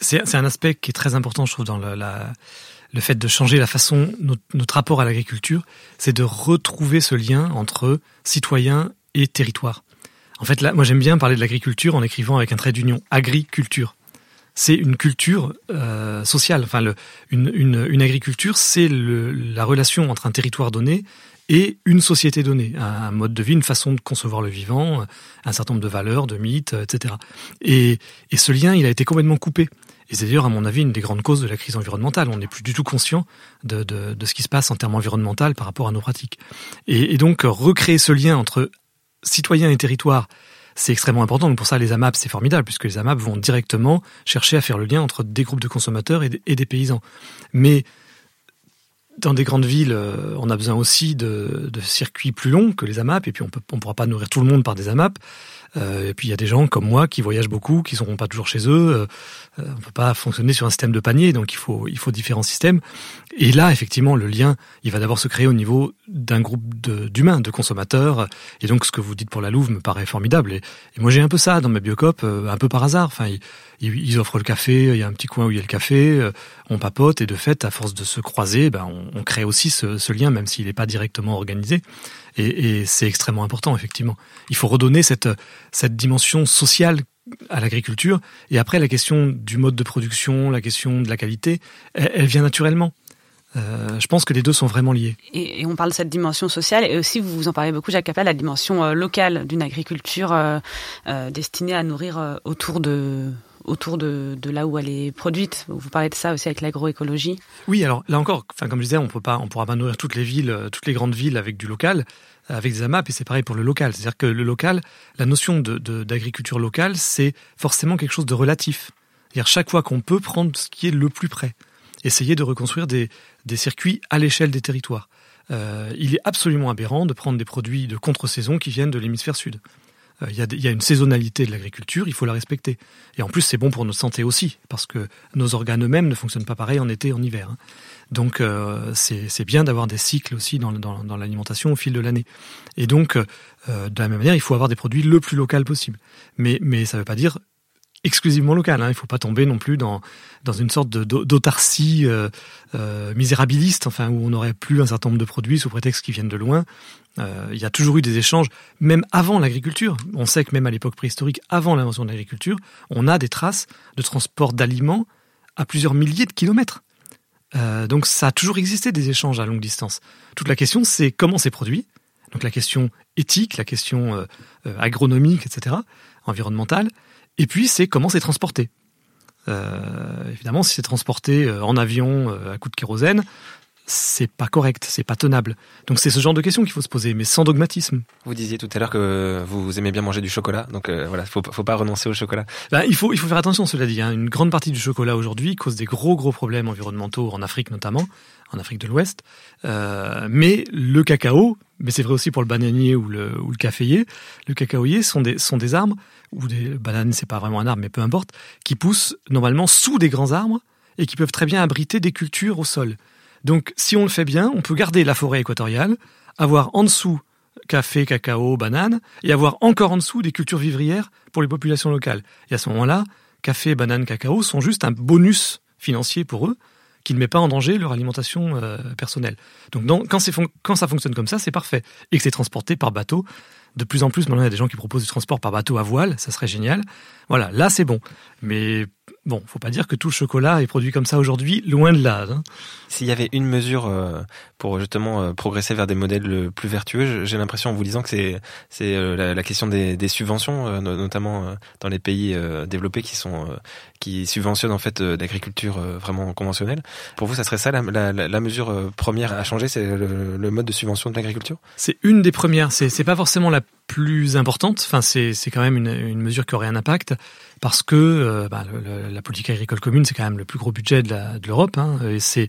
c'est un aspect qui est très important, je trouve, dans le, fait de changer la façon, notre, notre rapport à l'agriculture, c'est de retrouver ce lien entre citoyens et territoire. En fait, moi j'aime bien parler de l'agriculture en écrivant avec un trait d'union, agriculture. C'est une culture euh, sociale. Enfin, une, agriculture, c'est la relation entre un territoire donné et une société donnée, un mode de vie, une façon de concevoir le vivant, un certain nombre de valeurs, de mythes, etc. Et, ce lien, il a été complètement coupé. Et c'est d'ailleurs, à mon avis, une des grandes causes de la crise environnementale. On n'est plus du tout conscient de, ce qui se passe en termes environnementaux par rapport à nos pratiques. Et, et donc, recréer ce lien entre citoyens et territoire, c'est extrêmement important. Donc pour ça, les AMAP, c'est formidable, puisque les AMAP vont directement chercher à faire le lien entre des groupes de consommateurs et, des paysans. Mais dans des grandes villes, euh, on a besoin aussi de, circuits plus longs que les AMAP, et puis on ne pourra pas nourrir tout le monde par des AMAP. Euh, et puis il y a des gens comme moi qui voyagent beaucoup, qui seront pas toujours chez eux. Euh, euh, on peut pas fonctionner sur un système de panier, donc il faut il faut différents systèmes. Et là, effectivement, le lien, il va d'abord se créer au niveau d'un groupe d'humains, de, consommateurs. Et donc ce que vous dites pour la Louve me paraît formidable. Et, moi j'ai un peu ça dans mes biocopes, un peu par hasard. Enfin, ils, ils, offrent le café, il y a un petit coin où il y a le café, on papote et de fait, à force de se croiser, ben on, on crée aussi ce, ce lien, même s'il n'est pas directement organisé. Et, c'est extrêmement important, effectivement. Il faut redonner cette, cette dimension sociale à l'agriculture. Et après, la question du mode de production, la question de la qualité, elle, vient naturellement. Euh, je pense que les deux sont vraiment liés. Et, on parle de cette dimension sociale, et aussi vous en parlez beaucoup, Jacques Capel, la dimension euh, locale d'une agriculture euh, destinée à nourrir autour de autour de, là où elle est produite. Vous parlez de ça aussi avec l'agroécologie. Oui, alors là encore, enfin comme je disais, on peut pourra pas nourrir toutes les villes, toutes les grandes villes avec du local avec des AMAP, et c'est pareil pour le local. C'est-à-dire que le local, la notion d'agriculture locale, c'est forcément quelque chose de relatif. C'est-à-dire chaque fois qu'on peut prendre ce qui est le plus près, essayer de reconstruire des, des circuits à l'échelle des territoires. Euh, il est absolument aberrant de prendre des produits de contre-saison qui viennent de l'hémisphère sud. Euh, il y, a, une saisonnalité de l'agriculture, il faut la respecter. Et en plus, c'est bon pour notre santé aussi, parce que nos organes eux-mêmes ne fonctionnent pas pareil en été et en hiver. Hein. Donc euh, c'est bien d'avoir des cycles aussi dans, l'alimentation au fil de l'année. Et donc, euh, de la même manière, il faut avoir des produits le plus local possible. Mais, ça ne veut pas dire exclusivement local. Hein. Il ne faut pas tomber non plus dans, une sorte d'autarcie misérabiliste, enfin où on n'aurait plus un certain nombre de produits sous prétexte qu'ils viennent de loin. Euh, il y a toujours eu des échanges, même avant l'agriculture. On sait que même à l'époque préhistorique, avant l'invention de l'agriculture, on a des traces de transport d'aliments à plusieurs milliers de kilomètres. Euh, donc ça a toujours existé des échanges à longue distance. Toute la question, c'est comment c'est produit. Donc la question éthique, la question euh, agronomique, etc., environnementale. Et puis c'est comment c'est transporté. Évidemment, si c'est transporté en avion à coup de kérosène, c'est pas correct, c'est pas tenable. Donc c'est ce genre de questions qu'il faut se poser, mais sans dogmatisme. Vous disiez tout à l'heure que vous aimez bien manger du chocolat, donc euh, voilà, faut, faut pas renoncer au chocolat. Ben, il faut il faut faire attention, cela dit. Hein. Une grande partie du chocolat aujourd'hui cause des gros gros problèmes environnementaux en Afrique notamment, en Afrique de l'Ouest. Euh, mais le cacao, mais c'est vrai aussi pour le bananier ou le, ou le caféier, le cacaoyer sont des sont des arbres ou des bananes, c'est pas vraiment un arbre, mais peu importe, qui poussent normalement sous des grands arbres et qui peuvent très bien abriter des cultures au sol. Donc, si on le fait bien, on peut garder la forêt équatoriale, avoir en dessous café, cacao, banane, et avoir encore en dessous des cultures vivrières pour les populations locales. Et à ce moment-là, café, banane, cacao sont juste un bonus financier pour eux qui ne met pas en danger leur alimentation euh, personnelle. Donc quand, quand ça fonctionne comme ça, c'est parfait. Et que c'est transporté par bateau. De plus en plus, maintenant, il y a des gens qui proposent du transport par bateau à voile, ça serait génial. Voilà, là, c'est bon. Mais Bon, faut pas dire que tout le chocolat est produit comme ça aujourd'hui, loin de là. Hein. S'il y avait une mesure euh, pour justement euh, progresser vers des modèles plus vertueux, j'ai l'impression en vous disant que c'est c'est euh, la, question des, des subventions, notamment dans les pays développés qui sont qui subventionnent en fait l'agriculture vraiment conventionnelle. Pour vous, ça serait ça la, la, la mesure première à changer, c'est le, le, mode de subvention de l'agriculture? C'est une des premières. C'est c'est pas forcément la plus importante. Enfin, c'est c'est quand même une, une mesure qui aurait un impact parce que euh, bah, la politique agricole commune, c'est quand même le plus gros budget de l'Europe, hein, et c'est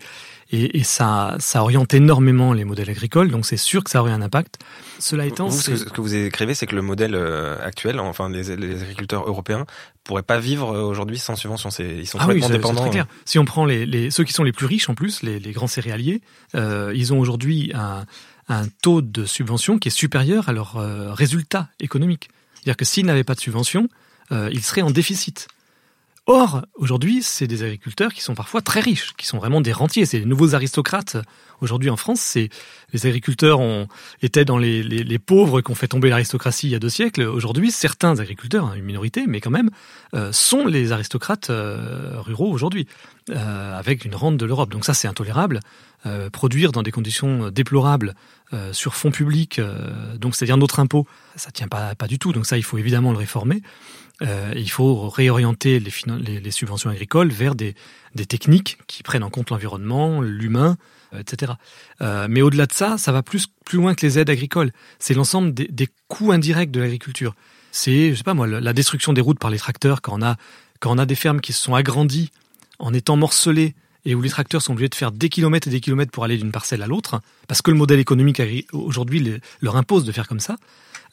et, et, ça, ça oriente énormément les modèles agricoles, donc c'est sûr que ça aurait un impact. Cela étant, ce que vous écrivez, c'est que le modèle euh, actuel, enfin les, les agriculteurs européens, pourraient pas vivre euh, aujourd'hui sans subvention. Ils sont ah complètement dépendants. Très clair. Si on prend les, les, ceux qui sont les plus riches en plus, les, les grands céréaliers, euh, ils ont aujourd'hui un, un taux de subvention qui est supérieur à leur résultat économique. C'est-à-dire que s'ils n'avaient pas de subvention, euh, ils seraient en déficit. Or, aujourd'hui, c'est des agriculteurs qui sont parfois très riches, qui sont vraiment des rentiers. C'est les nouveaux aristocrates. Aujourd'hui, en France, c'est les agriculteurs ont, étaient dans les, les, les pauvres qu'on fait tomber l'aristocratie il y a deux siècles. Aujourd'hui, certains agriculteurs, hein, une minorité, mais quand même, euh, sont les aristocrates euh, ruraux aujourd'hui, euh, avec une rente de l'Europe. Donc ça, c'est intolérable. Produire dans des conditions déplorables sur fonds publics, donc c'est-à-dire notre impôt, ça tient pas, pas du tout. Donc ça, il faut évidemment le réformer. Euh, il faut réorienter les, subventions agricoles vers des, techniques qui prennent en compte l'environnement, l'humain, euh, etc. Euh, mais au-delà de ça, ça va plus, plus loin que les aides agricoles. C'est l'ensemble des, coûts indirects de l'agriculture. C'est, je sais pas moi, la destruction des routes par les tracteurs quand on a, quand on a des fermes qui se sont agrandies en étant morcelées et où les tracteurs sont obligés de faire des kilomètres et des kilomètres pour aller d'une parcelle à l'autre, parce que le modèle économique aujourd'hui leur impose de faire comme ça,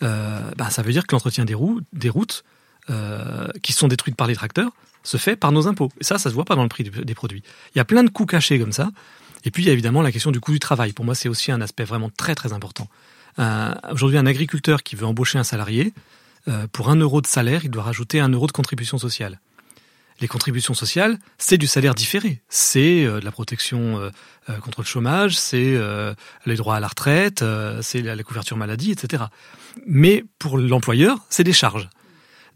euh, bah, ça veut dire que l'entretien des routes euh, qui sont détruites par les tracteurs se fait par nos impôts. Et ça, ça se voit pas dans le prix des produits. Il y a plein de coûts cachés comme ça. Et puis, il y a évidemment la question du coût du travail. Pour moi, c'est aussi un aspect vraiment très, très important. Euh, Aujourd'hui, un agriculteur qui veut embaucher un salarié, euh, pour un euro de salaire, il doit rajouter un euro de contribution sociale. Les contributions sociales, c'est du salaire différé. C'est euh, de la protection euh, euh, contre le chômage, c'est les droits à la retraite, c'est la couverture maladie, etc. Mais pour l'employeur, c'est des charges.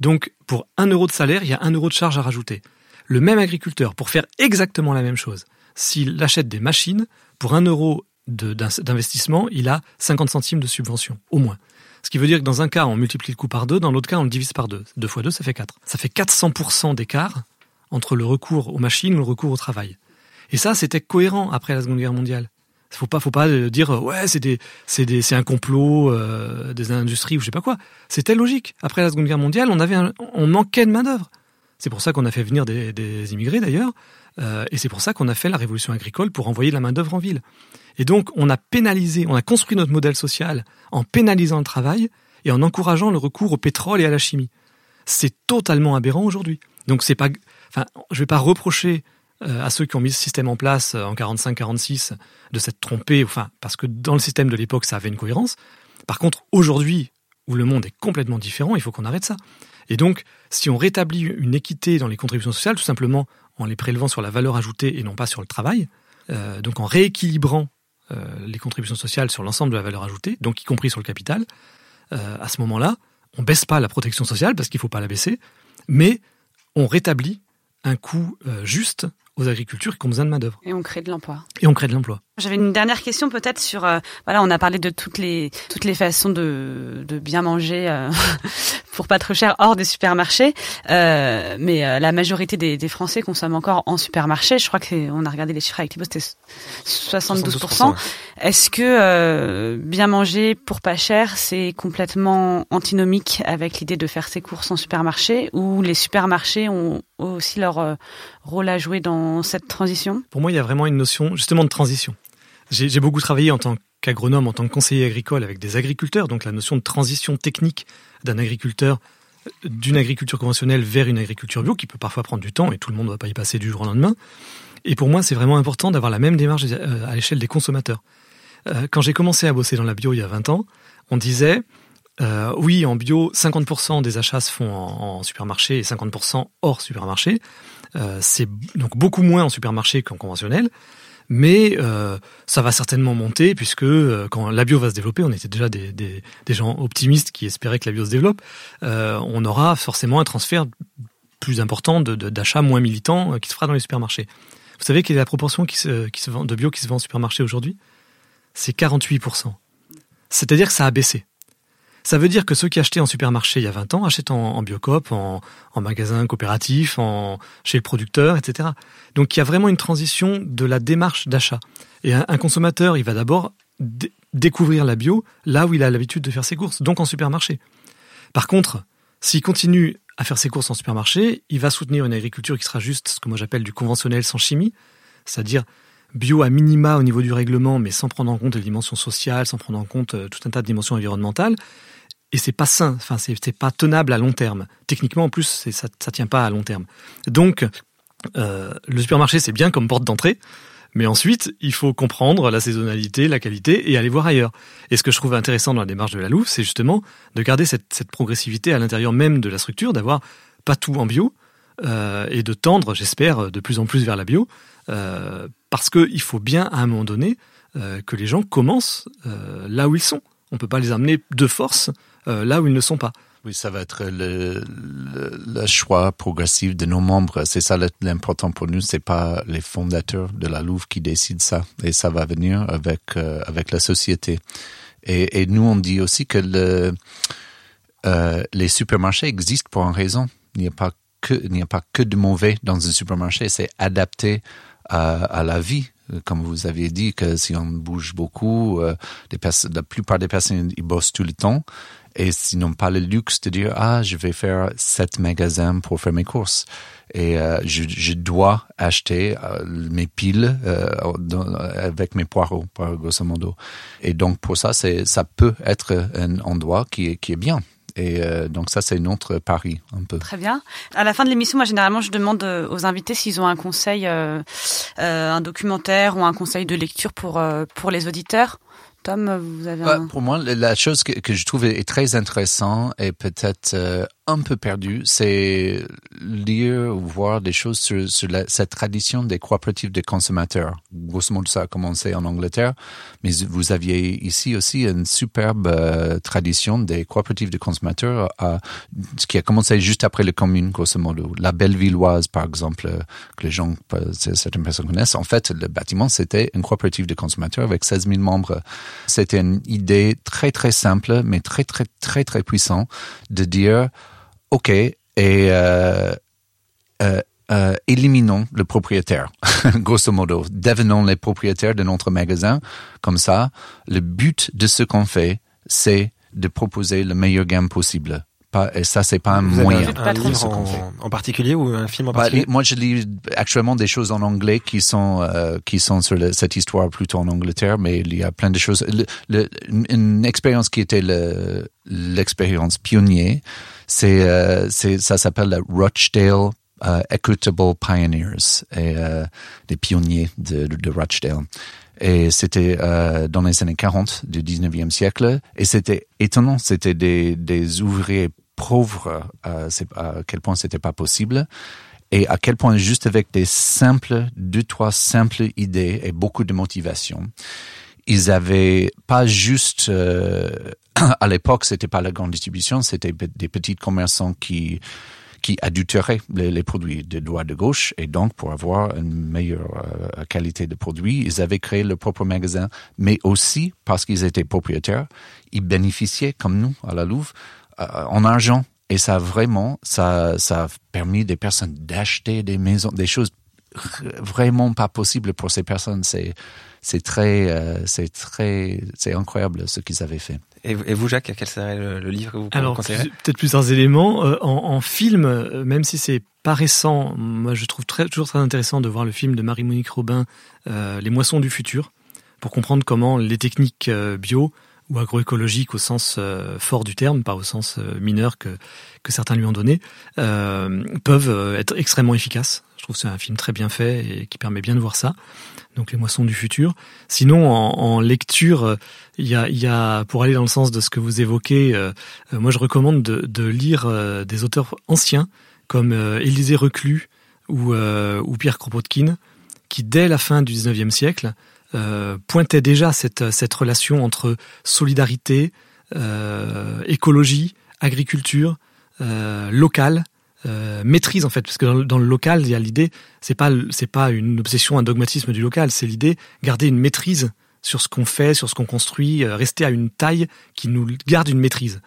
Donc, pour un euro de salaire, il y a un euro de charge à rajouter. Le même agriculteur, pour faire exactement la même chose, s'il achète des machines, pour un euro d'investissement, il a 50 centimes de subvention, au moins. Ce qui veut dire que dans un cas, on multiplie le coût par deux, dans l'autre cas, on le divise par deux. Deux fois deux, ça fait quatre. Ça fait 400% d'écart entre le recours aux machines et le recours au travail. Et ça, c'était cohérent après la Seconde Guerre mondiale. Faut pas, faut pas dire ouais, c'est des, c'est des, c'est un complot euh, des industries ou je sais pas quoi. C'était logique. Après la Seconde Guerre mondiale, on avait, on manquait de main d'œuvre. C'est pour ça qu'on a fait venir des, immigrés d'ailleurs, euh, et c'est pour ça qu'on a fait la révolution agricole pour envoyer de la main d'œuvre en ville. Et donc, on a pénalisé, on a construit notre modèle social en pénalisant le travail et en encourageant le recours au pétrole et à la chimie. C'est totalement aberrant aujourd'hui. Donc, c'est pas, enfin, je vais pas reprocher euh, à ceux qui ont mis ce système en place euh, en 45-46 de s'être trompés, enfin, parce que dans le système de l'époque, ça avait une cohérence. Par contre, aujourd'hui, où le monde est complètement différent, il faut qu'on arrête ça. Et donc, si on rétablit une équité dans les contributions sociales, tout simplement en les prélevant sur la valeur ajoutée et non pas sur le travail, euh, donc en rééquilibrant euh, les contributions sociales sur l'ensemble de la valeur ajoutée, donc y compris sur le capital, euh, à ce moment-là, on baisse pas la protection sociale parce qu'il faut pas la baisser, mais on rétablit un coût euh, juste aux agricultures qui ont besoin de main-d'œuvre. Et on crée de l'emploi. Et on crée de l'emploi. J'avais une dernière question peut-être sur euh, voilà on a parlé de toutes les toutes les façons de, de bien manger euh, [laughs] pour pas trop cher hors des supermarchés. Euh, mais la majorité des, des, Français consomment encore en supermarché. Je crois que on a regardé les chiffres avec Thibaut c'était 72%, 72% est-ce que bien manger pour pas cher c'est complètement antinomique avec l'idée de faire ses courses en supermarché ou les supermarchés ont aussi leur rôle à jouer dans cette transition? Pour moi il y a vraiment une notion justement de transition j'ai beaucoup travaillé en tant qu'agronome, en tant que conseiller agricole avec des agriculteurs, donc la notion de transition technique d'un agriculteur d'une agriculture conventionnelle vers une agriculture bio qui peut parfois prendre du temps et tout le monde ne va pas y passer du jour au lendemain. Et pour moi, c'est vraiment important d'avoir la même démarche euh, à l'échelle des consommateurs. Euh, quand j'ai commencé à bosser dans la bio il y a 20 ans, on disait euh, oui, en bio, 50% des achats se font en, supermarché et 50% hors supermarché. C'est donc beaucoup moins en supermarché qu'en conventionnel mais euh, ça va certainement monter puisque euh, quand la bio va se développer, on était déjà des, des, gens optimistes qui espéraient que la bio se développe, euh, on aura forcément un transfert plus important d'achats de, moins militants qui se fera dans les supermarchés. Vous savez quelle est la proportion qui se, qui se vend, de bio qui se vend en supermarché aujourd'hui? C'est 48%. C'est-à-dire que ça a baissé. Ça veut dire que ceux qui achetaient en supermarché il y a 20 ans achètent en, en biocop, en, magasin coopératif, en, chez le producteur, etc. Donc il y a vraiment une transition de la démarche d'achat. Et un, consommateur, il va d'abord découvrir la bio là où il a l'habitude de faire ses courses, donc en supermarché. Par contre, s'il continue à faire ses courses en supermarché, il va soutenir une agriculture qui sera juste ce que moi j'appelle du conventionnel sans chimie, c'est-à-dire bio à minima au niveau du règlement, mais sans prendre en compte les dimensions sociales, sans prendre en compte euh, tout un tas de dimensions environnementales et c'est pas sain, enfin c'est pas tenable à long terme. Techniquement en plus, ça ça tient pas à long terme. Donc euh, le supermarché c'est bien comme porte d'entrée, mais ensuite il faut comprendre la saisonnalité, la qualité et aller voir ailleurs. Et ce que je trouve intéressant dans la démarche de la Louve, c'est justement de garder cette, progressivité à l'intérieur même de la structure, d'avoir pas tout en bio euh, et de tendre, j'espère, de plus en plus vers la bio, euh, parce qu'il faut bien à un moment donné euh, que les gens commencent euh, là où ils sont. On peut pas les amener de force là où ils ne sont pas. Oui, ça va être le, choix progressif de nos membres. C'est ça l'important pour nous. C'est pas les fondateurs de la Louve qui décident ça, et ça va venir avec avec la société. Et, nous, on dit aussi que le, les supermarchés existent pour une raison. Il n'y a pas que il n'y a pas que de mauvais dans un supermarché. C'est adapté à, à la vie. Comme vous aviez dit, que si on bouge beaucoup, euh, la plupart des personnes ils bossent tout le temps. Et s'ils n'ont pas le luxe de dire ah je vais faire sept magasins pour faire mes courses. Et euh, je, je, dois acheter euh, mes piles euh, avec mes poireaux grosso modo. Et donc pour ça ça peut être un endroit qui est qui est bien et euh, donc ça, c'est notre pari un peu. Très bien. À la fin de l'émission, moi généralement, je demande euh, aux invités s'ils ont un conseil, euh, euh, un documentaire ou un conseil de lecture pour pour les auditeurs. Tom, vous avez un... Pour moi, la chose que, que je trouve est très intéressante et peut-être un peu perdu, c'est lire ou voir des choses sur, sur la, cette tradition des coopératives de consommateurs. Grosso modo, ça a commencé en Angleterre, mais vous aviez ici aussi une superbe euh, tradition des coopératives de consommateurs, euh, qui a commencé juste après les communes, grosso modo. La Bellevilloise, par exemple, euh, que les gens, certaines personnes connaissent. En fait, le bâtiment, c'était une coopérative de consommateurs avec 16 000 membres. C'était une idée très, très simple, mais très, très, très, très puissant de dire OK, et euh, euh, euh, éliminons le propriétaire, [laughs] grosso modo. Devenons les propriétaires de notre magasin. Comme ça, le but de ce qu'on fait, c'est de proposer le meilleur gamme possible. Pas, et ça, c'est pas un Vous moyen. Un, un livre en, en, particulier ou un film en particulier? bah, Moi, je lis actuellement des choses en anglais qui sont euh, qui sont sur le, cette histoire plutôt en Angleterre, mais il y a plein de choses. Le, le, une expérience qui était l'expérience pionnier, c'est euh, ça s'appelle la Rochdale uh, Equitable Pioneers et euh, des pionniers de, de Rochdale. Et c'était euh, dans les années 40 du 19e siècle. Et c'était étonnant c'était des, des ouvriers pauvres euh, à quel point c'était pas possible. Et à quel point juste avec des simples deux trois simples idées et beaucoup de motivation ils avaient pas juste euh, [clears throat] à l'époque c'était pas la grande distribution c'était des petits commerçants qui qui adultéraient les, produits de droite de gauche et donc pour avoir une meilleure euh, qualité de produit, ils avaient créé leur propre magasin, mais aussi parce qu'ils étaient propriétaires, ils bénéficiaient comme nous à la Louve euh, en argent et ça vraiment ça ça a permis des personnes d'acheter des maisons, des choses vraiment pas possibles pour ces personnes. C'est c'est très, euh, c'est très, c'est incroyable ce qu'ils avaient fait. Et, vous, Jacques, quel serait le, livre que vous Alors, peut-être plusieurs éléments. Euh, en, en, film, euh, même si c'est pas récent, moi je trouve très, toujours très intéressant de voir le film de Marie-Monique Robin, euh, Les moissons du futur, pour comprendre comment les techniques bio ou agroécologiques au sens fort du terme, pas au sens mineur que, que certains lui ont donné, peuvent être extrêmement efficaces. Je trouve que c'est un film très bien fait et qui permet bien de voir ça donc les moissons du futur. Sinon, en, lecture, il y, a, y a, pour aller dans le sens de ce que vous évoquez, euh, euh, moi je recommande de, lire euh, des auteurs anciens comme Élisée Reclus ou, Pierre Kropotkin, qui dès la fin du 19e siècle pointaient déjà cette relation entre solidarité, écologie, agriculture, locale, euh, maîtrise en fait parce que dans, dans le local il y a l'idée c'est pas c'est pas une obsession un dogmatisme du local c'est l'idée garder une maîtrise sur ce qu'on fait sur ce qu'on construit euh, rester à une taille qui nous garde une maîtrise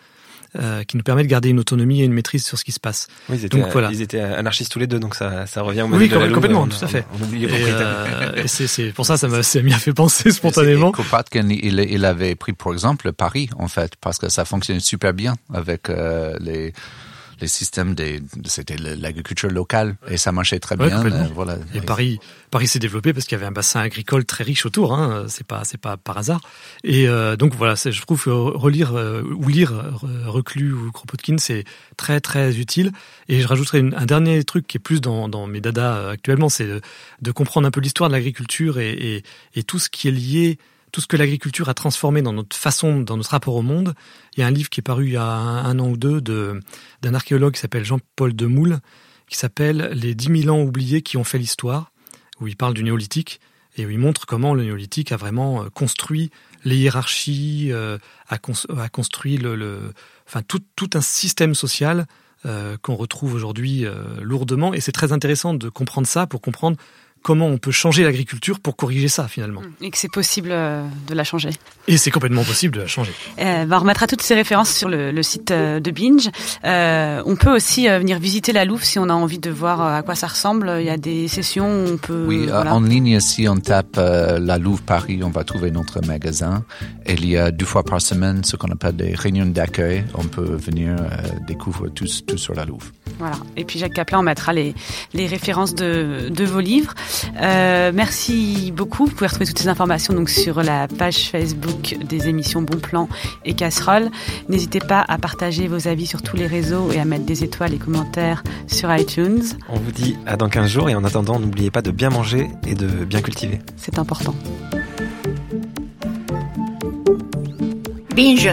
euh, qui nous permet de garder une autonomie et une maîtrise sur ce qui se passe. Oui, ils étaient, donc, voilà. ils étaient anarchistes tous les deux, donc ça, ça revient au Oui, complètement, tout à fait. On, oublie et, euh, [laughs] c'est pour ça, ça m'a bien fait penser spontanément. Kropotkin, il, il avait pris, par exemple, Paris, en fait, parce que ça fonctionnait super bien avec euh, les les systèmes des, c'était l'agriculture locale et ça marchait très bien. Euh, voilà. Et Paris, Paris s'est développé parce qu'il y avait un bassin agricole très riche autour. Hein, c'est pas, c'est pas par hasard. Et euh, donc voilà, je trouve que relire euh, ou lire Reclus ou Kropotkin, c'est très très utile. Et je rajouterai un dernier truc qui est plus dans, dans mes dadas actuellement, c'est de, de, comprendre un peu l'histoire de l'agriculture et, et, et tout ce qui est lié tout ce que l'agriculture a transformé dans notre façon, dans notre rapport au monde. Il y a un livre qui est paru il y a un, an ou deux de, d'un archéologue qui s'appelle Jean-Paul Demoule, qui s'appelle Les dix mille ans oubliés qui ont fait l'histoire, où il parle du néolithique et où il montre comment le néolithique a vraiment euh, construit les hiérarchies, euh, a, construit le, enfin tout, tout un système social euh, qu'on retrouve aujourd'hui lourdement. Et c'est très intéressant de comprendre ça pour comprendre comment on peut changer l'agriculture pour corriger ça finalement. Et que c'est possible euh, de la changer. Et c'est complètement possible de la changer. Euh, bah, on remettra toutes ces références sur le, site euh, de Binge. Euh, on peut aussi venir visiter la Louve si on a envie de voir à quoi ça ressemble. Il y a des sessions où on peut... Oui, en ligne, si on tape la Louve Paris, on va trouver notre magasin. Et il y a deux fois par semaine ce qu'on appelle des réunions d'accueil. On peut venir découvrir tout, tout sur la Louve. Voilà. Et puis Jacques Kaplan, on mettra les, les références de, de vos livres. Euh, merci beaucoup. Vous pouvez retrouver toutes ces informations donc sur la page Facebook des émissions Bon Plan et Casserole. N'hésitez pas à partager vos avis sur tous les réseaux et à mettre des étoiles et commentaires sur iTunes. On vous dit à dans 15 jours et en attendant, n'oubliez pas de bien manger et de bien cultiver. C'est important. Binge